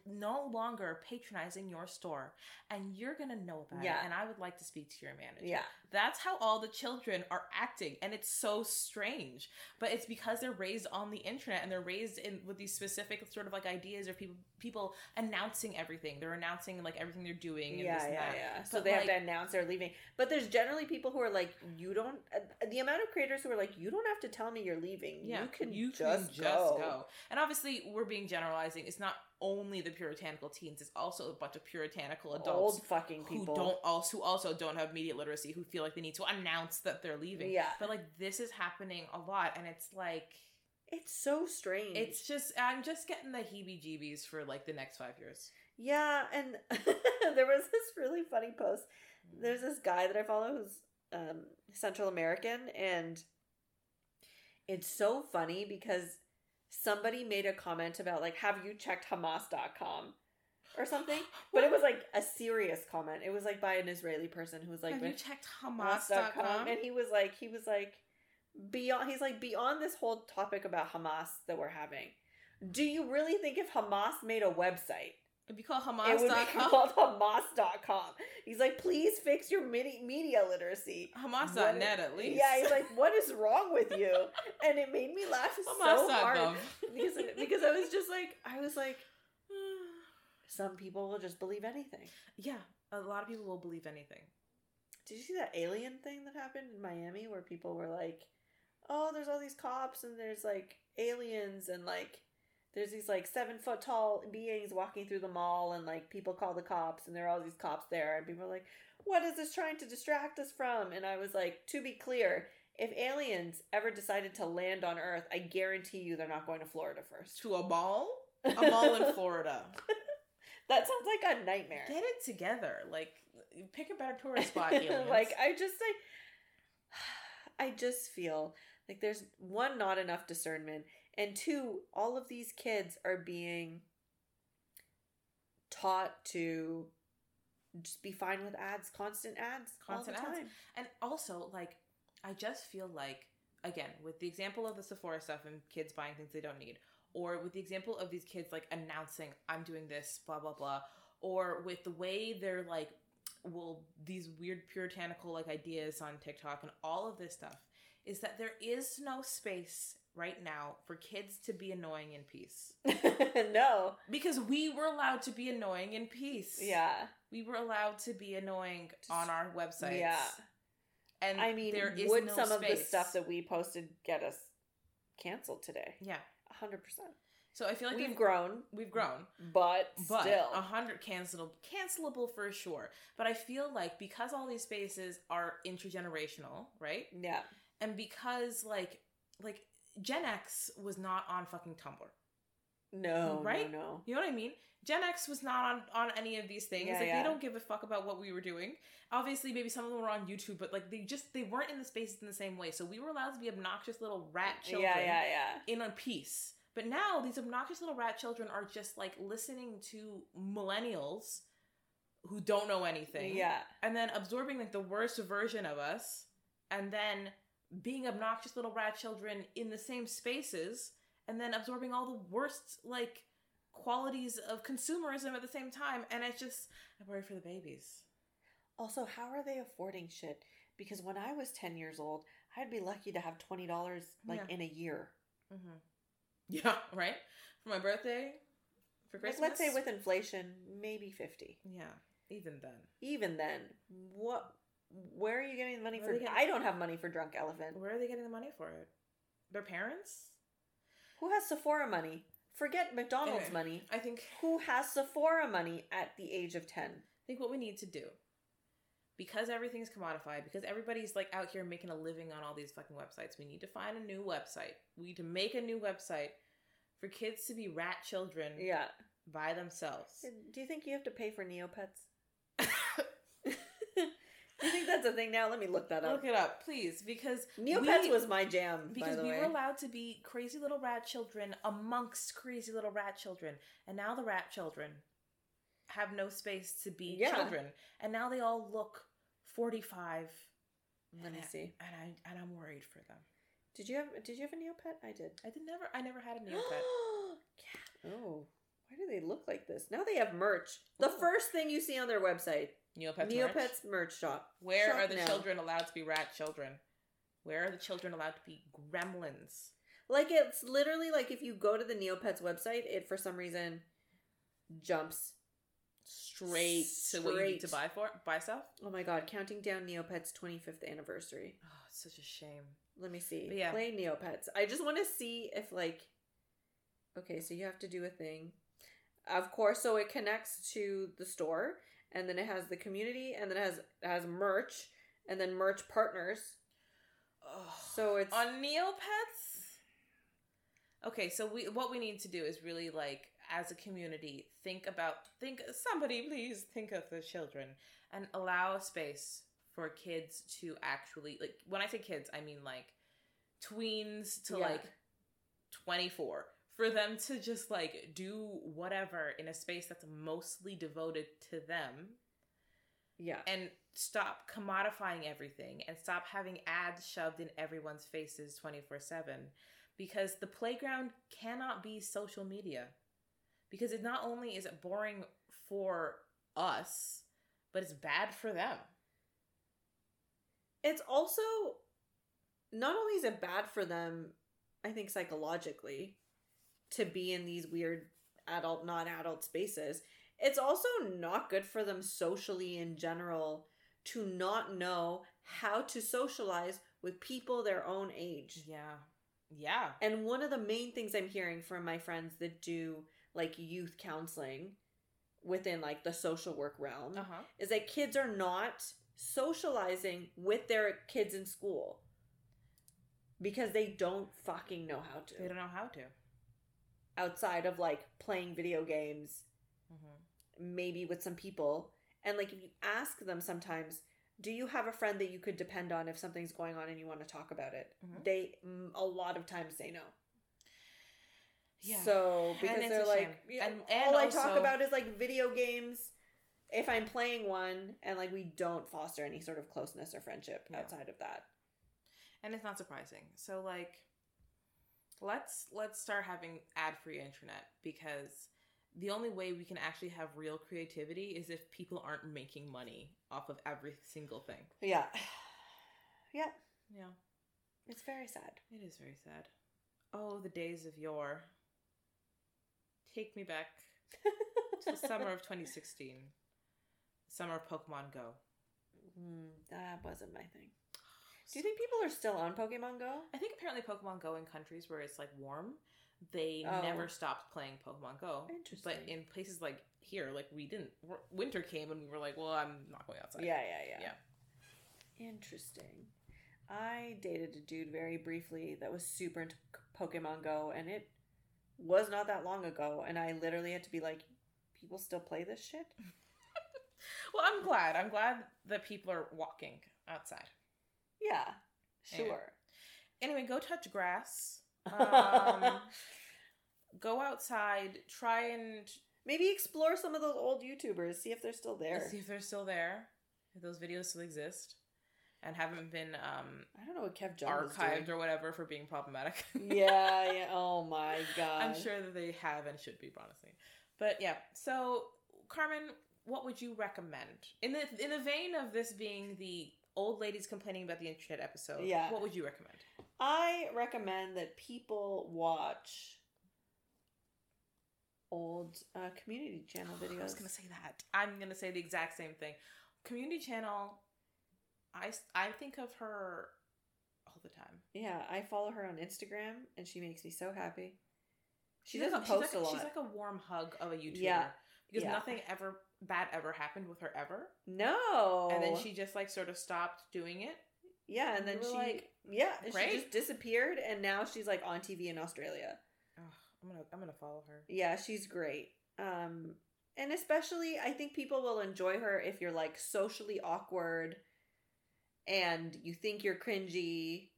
no longer patronizing your store and you're going to know about Yeah. it and I would like to speak to your manager. Yeah. That's how all the children are acting and it's so strange. But it's because they're raised on the internet and they're raised in with these specific sort of like ideas or people people announcing everything. They're announcing like everything they're doing and Yeah, this and yeah, that. yeah. So But, they have to announce they're leaving. But there's generally people who are like, you don't. Uh, the amount of creators who are like, you don't have to tell me you're leaving. Yeah, you can you just, can go. And obviously, we're being generalizing. It's not only the puritanical teens; it's also a bunch of puritanical adults Old fucking people who don't also who also don't have media literacy, who feel like they need to announce that they're leaving. Yeah. But like this is happening a lot, and it's like It's so strange. it's just I'm just getting the heebie-jeebies for like the next five years. yeah, and there was this really funny post. There's this guy that I follow who's um, Central American, and it's so funny because somebody made a comment about like, have you checked Hamas.com or something? But it was like a serious comment. It was like by an Israeli person who was like, Have you "But checked Hamas.com?" Hamas.com? and he was like, he was like, beyond. He's like beyond this whole topic about Hamas that we're having. Do you really think if Hamas made a website, It'd be called it would be Hamas.com. called Hamas.com? He's like, please fix your midi- media literacy. Hamas.net at least. Yeah, he's like, what is wrong with you? And it made me laugh so hard because because I was just like, I was like, some people will just believe anything. yeah, a lot of people will believe anything. Did you see that alien thing that happened in Miami where people were like, "Oh, there's all these cops and there's like aliens and like there's these like seven foot tall beings walking through the mall and like people call the cops and there are all these cops there and people are like, what is this trying to distract us from?" And I was like, to be clear. If aliens ever decided to land on Earth, I guarantee you they're not going to Florida first. To a mall? A mall in Florida. That sounds like a nightmare. Get it together. Like, pick a better tourist spot, like I just like I just feel like there's one not enough discernment and two all of these kids are being taught to just be fine with ads, constant ads, Constant all the ads. and also, like, I just feel like, again, with the example of the Sephora stuff and kids buying things they don't need, or with the example of these kids, like, announcing, I'm doing this, blah, blah, blah, or with the way they're, like, well, these weird puritanical, like, ideas on TikTok and all of this stuff, is that there is no space right now for kids to be annoying in peace. no. Because we were allowed to be annoying in peace. Yeah. We were allowed to be annoying on our websites. Yeah. And I mean, there is would no some of the stuff that we posted get us canceled today? Yeah. 100%. So I feel like We've we've grown, we've grown, but, but still. a hundred cancelable cancelable for sure. But I feel like because all these spaces are intergenerational, right? yeah. And because like like Gen X was not on fucking Tumblr. No, Right? no, no. You know what I mean? Gen X was not on on any of these things. Yeah, like yeah. they don't give a fuck about what we were doing. Obviously, maybe some of them were on YouTube, but like they just they weren't in the spaces in the same way. So we were allowed to be obnoxious little rat children Yeah, yeah, yeah. in a piece. But now these obnoxious little rat children are just like listening to millennials who don't know anything. Yeah. And then absorbing like the worst version of us and then being obnoxious little rat children in the same spaces and then absorbing all the worst like qualities of consumerism at the same time and it's just I worry for the babies. Also, how are they affording shit? Because when I was 10 years old, I'd be lucky to have $20 like Yeah. in a year. Mm-hmm. Yeah, right? For my birthday, for Like, Christmas. let's say with inflation, maybe 50. Yeah, even then. Even then, what where are you getting the money Where for getting- I don't have money for drunk elephant. Where are they getting the money for it? Their parents? Who has Sephora money? Forget McDonald's Anyway. money. I think Who has Sephora money at the age of 10? I think what we need to do because everything's commodified, because everybody's like out here making a living on all these fucking websites, we need to find a new website. We need to make a new website for kids to be rat children Yeah. by themselves. Do you think you have to pay for Neopets? You think that's a thing now? Let me look that up. Look it up, please, because Neopets we- was my jam, because we way. were allowed to be crazy little rat children amongst crazy little rat children, and now the rat children have no space to be Yeah. children, and now they all look forty-five. Let me I- see. and I and I'm worried for them. Did you have Did you have a Neopet? I did. I did never. I never had a Neopet. yeah. oh, Why do they look like this? Now they have merch. The Ooh. first thing you see on their website, Neopets. Neopets merch? merch, shop. Where Shop are the now. children allowed to be rat children? Where are the children allowed to be gremlins? Like it's literally like if you go to the Neopets website, it for some reason jumps. Straight, to what you need to buy for buy stuff. Oh my god, counting down Neopets 25th anniversary. Oh, it's such a shame. Let me see. But yeah. Play Neopets. I just want to see if like Okay, so you have to do a thing. Of course, so it connects to the store and then it has the community and then it has it has merch and then merch partners. Oh, So it's on Neopets. Okay, so we what we need to do is really like as a community think about think somebody please think of the children and allow a space for kids to actually like when I say kids I mean like tweens to Yeah. like 24 for them to just like do whatever in a space that's mostly devoted to them yeah. and stop commodifying everything and stop having ads shoved in everyone's faces 24 7 because the playground cannot be social media because it not only is it boring for us but it's bad for them It's also not only is it bad for them, I think psychologically, to be in these weird adult, non adult spaces, it's also not good for them socially in general to not know how to socialize with people their own age. yeah. Yeah. And one of the main things I'm hearing from my friends that do like youth counseling within like the social work realm uh-huh. is that kids are not socializing with their kids in school because they don't fucking know how to. They don't know how to outside of like playing video games mm-hmm. maybe with some people and like if you ask them sometimes do you have a friend that you could depend on if something's going on and you want to talk about it Mhm. they mm, a lot of times say no yeah so because they're like And- and all I talk about is like video games if I'm playing one and like we don't foster any sort of closeness or friendship Yeah. outside of that. and it's not surprising so like let's let's start having ad-free internet because the only way we can actually have real creativity is if people aren't making money off of every single thing. Yeah. Yeah, yeah. It's very sad. it is very sad. Oh the days of yore. Take me back to the summer of 2016 summer pokemon go. Mm, that wasn't my thing. Do you think people are still on Pokemon Go? I think apparently Pokemon Go in countries where it's like warm, they Oh. never stopped playing Pokemon Go. Interesting. But in places like here, like we didn't. Winter came and we were like, "Well, I'm not going outside." Yeah, yeah, yeah. Yeah. Interesting. I dated a dude very briefly that was super into Pokemon Go, and it was not that long ago. And I literally had to be like, people still play this shit? Well, I'm glad. I'm glad that people are walking outside. Yeah, sure. Anyway, go touch grass. Um, go outside. Try and Maybe explore some of those old YouTubers, see if they're still there. see if they're still there. If those videos still exist and haven't been um, I don't know what Kev Jumba is archived doing. or whatever for being problematic. yeah, yeah. Oh my god. I'm sure that they have and should be, honestly. But yeah, so Carmen, what would you recommend in the in the vein of this being the old ladies complaining about the internet episode? Yeah. what would you recommend? I recommend that people watch old uh, community channel videos. I was gonna say that. I'm gonna say the exact same thing. Community channel. I I think of her all the time. Yeah, I follow her on Instagram, and she makes me so happy. She She's doesn't like, post she's like, a lot. She's like a warm hug of a YouTuber. Yeah. Because Yeah. nothing ever bad ever happened with her ever, no, and then she just like sort of stopped doing it. yeah, and then we she like, yeah, she just disappeared, and now she's like on TV in Australia. Ugh, I'm gonna I'm gonna follow her. Yeah, she's great. Um, and especially, I think people will enjoy her if you're like socially awkward, and you think you're cringy,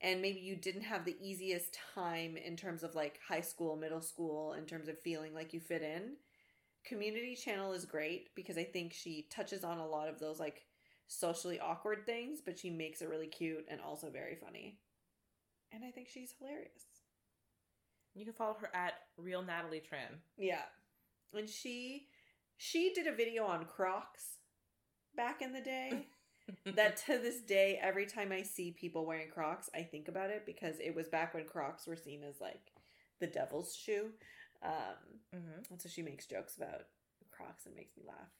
and maybe you didn't have the easiest time in terms of like high school, middle school, in terms of feeling like you fit in. Community Channel is great because I think she touches on a lot of those like socially awkward things, but she makes it really cute and also very funny. And I think she's hilarious. You can follow her at real Natalie Tran. Yeah. and she she did a video on Crocs back in the day. that to this day, every time I see people wearing Crocs, I think about it because it was back when Crocs were seen as like the devil's shoe. Um, hmm and so she makes jokes about Crocs and makes me laugh.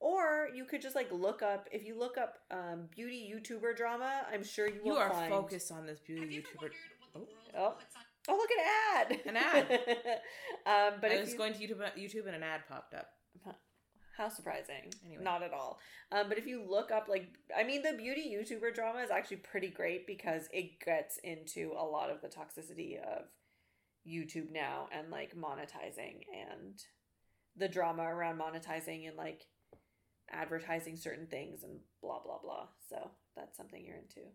Or you could just like look up if you look up um, beauty YouTuber drama. I'm sure you will You are find. focused on this beauty Have you YouTuber. wondered Oh. Oh. Oh, look at an ad! An ad. um, but I was you, going to YouTube, YouTube and an ad popped up. how surprising! Anyway. Not at all. Um, but if you look up like, I mean, the beauty YouTuber drama is actually pretty great because it gets into a lot of the toxicity of YouTube now and like monetizing and the drama around monetizing and like advertising certain things and blah blah blah. So that's something you're into.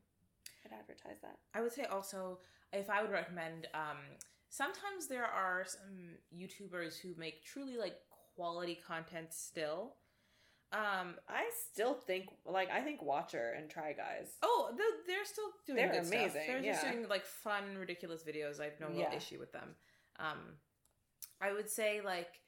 I'd advertise that. I would say also, if I would recommend, um, sometimes there are some YouTubers who make truly like quality content still. Um, I still think like I think Watcher and Try Guys. oh, they're, they're still doing They're good stuff. amazing, They're just doing like fun, ridiculous videos. I have no real Yeah. issue with them. Um, I would say like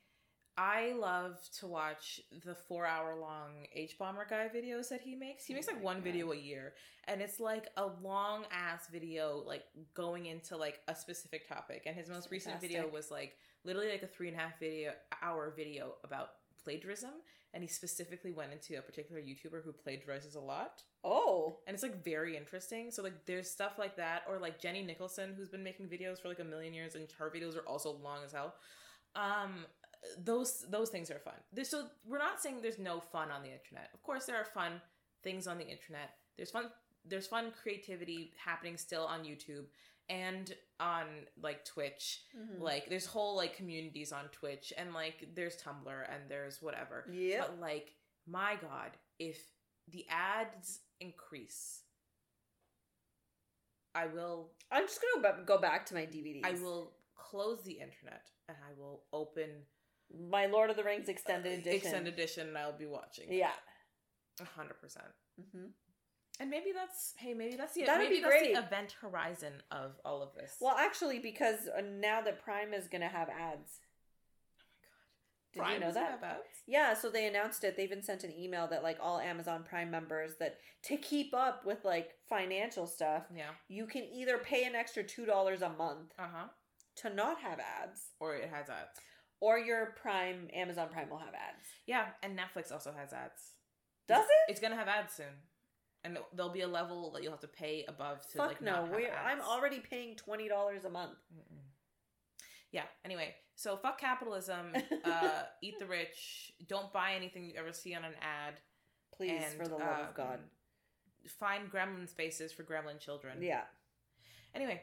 I love to watch the four hour long hbomberguy videos that he makes. He Oh makes like one video a year, and it's like a long ass video, like going into like a specific topic. And his most recent video was like literally like a three and a half video hour video about plagiarism, and he specifically went into a particular YouTuber who plagiarizes a lot Oh, and it's like very interesting. So like there's stuff like that, or like Jenny Nicholson who's been making videos for like a million years, and her videos are also long as hell. Um, those those things are fun. There's, so we're not saying there's no fun on the internet. Of course, there are fun things on the internet. There's fun. There's fun creativity happening still on YouTube and on like Twitch. Mhm. Like there's whole like communities on Twitch and like there's Tumblr and there's whatever. Yeah. But like, my God, if the ads increase, I will I'm just gonna go back to my DVDs. I will close the internet and I will open My Lord of the Rings extended edition. extended edition and I'll be watching. Yeah. A hundred percent. hmm And maybe that's hey, maybe that's the That'd maybe be great. event horizon of all of this. Well, actually, because uh, now that Prime is gonna have ads. Oh my god! Did Prime you know that? have ads? Yeah, so they announced it. They even sent an email that like all Amazon Prime members that to keep up with like financial stuff, Yeah. you can either pay an extra two dollars a month Uh huh. to not have ads, Or it has ads. or your Prime Amazon Prime will have ads. Yeah, and Netflix also has ads. Does it? It's gonna have ads soon, and there'll be a level that you'll have to pay above to Fuck like no. not have We. I'm already paying twenty dollars a month. Mm-mm. Yeah. Anyway, so fuck capitalism. uh, eat the rich. Don't buy anything you ever see on an ad. Please, and, for the love um, of God. Find gremlin spaces for gremlin children. Yeah. Anyway,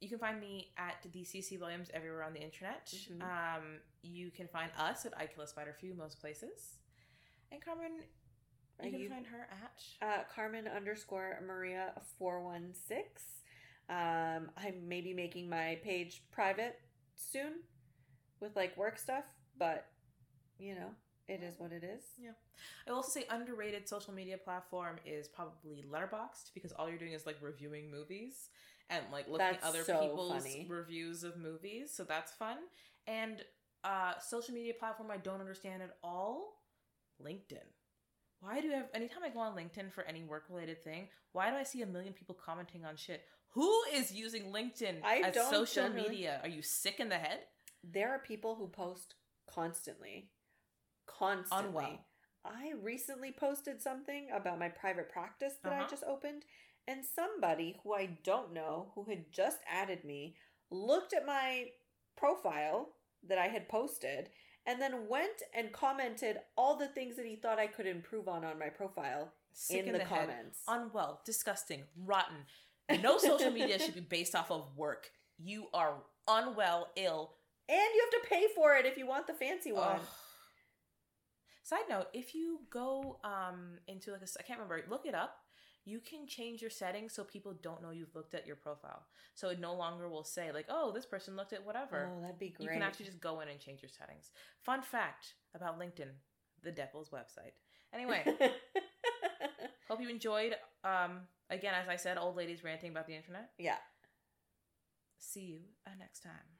you can find me at the CC Williams everywhere on the internet. Mhm. Um, you can find us at I'd Kill a Spider for You most places. And Carmen, you can you- find her at Uh, Carmen underscore Maria four one six. Um, I may be making my page private soon with like work stuff, but you know, it is what it is. Yeah. I will also say underrated social media platform is probably Letterboxd because all you're doing is like reviewing movies and like looking That's at other so people's funny. reviews of movies. So that's fun. And uh social media platform I don't understand at all, LinkedIn. Why do I have anytime I go on LinkedIn for any work related thing, why do I see a million people commenting on shit? Who is using LinkedIn I as social generally- media? Are you sick in the head? There are people who post constantly, constantly. Unwell. I recently posted something about my private practice that I Uh-huh. just opened, and somebody who I don't know, who had just added me, looked at my profile that I had posted and then went and commented all the things that he thought I could improve on on my profile Sick in, in, the, the, head. comments. unwell, disgusting, rotten. No social media should be based off of work. You are unwell, ill. and you have to pay for it if you want the fancy one. Ugh. Side note: If you go um into like a, I can't remember, look it up. You can change your settings so people don't know you've looked at your profile. So it no longer will say like, "Oh, this person looked at whatever." Oh, that'd be great. you can actually just go in and change your settings. Fun fact about LinkedIn: the devil's website. Anyway, hope you enjoyed. Um, again, as I said, old ladies ranting about the internet. yeah. See you uh, next time.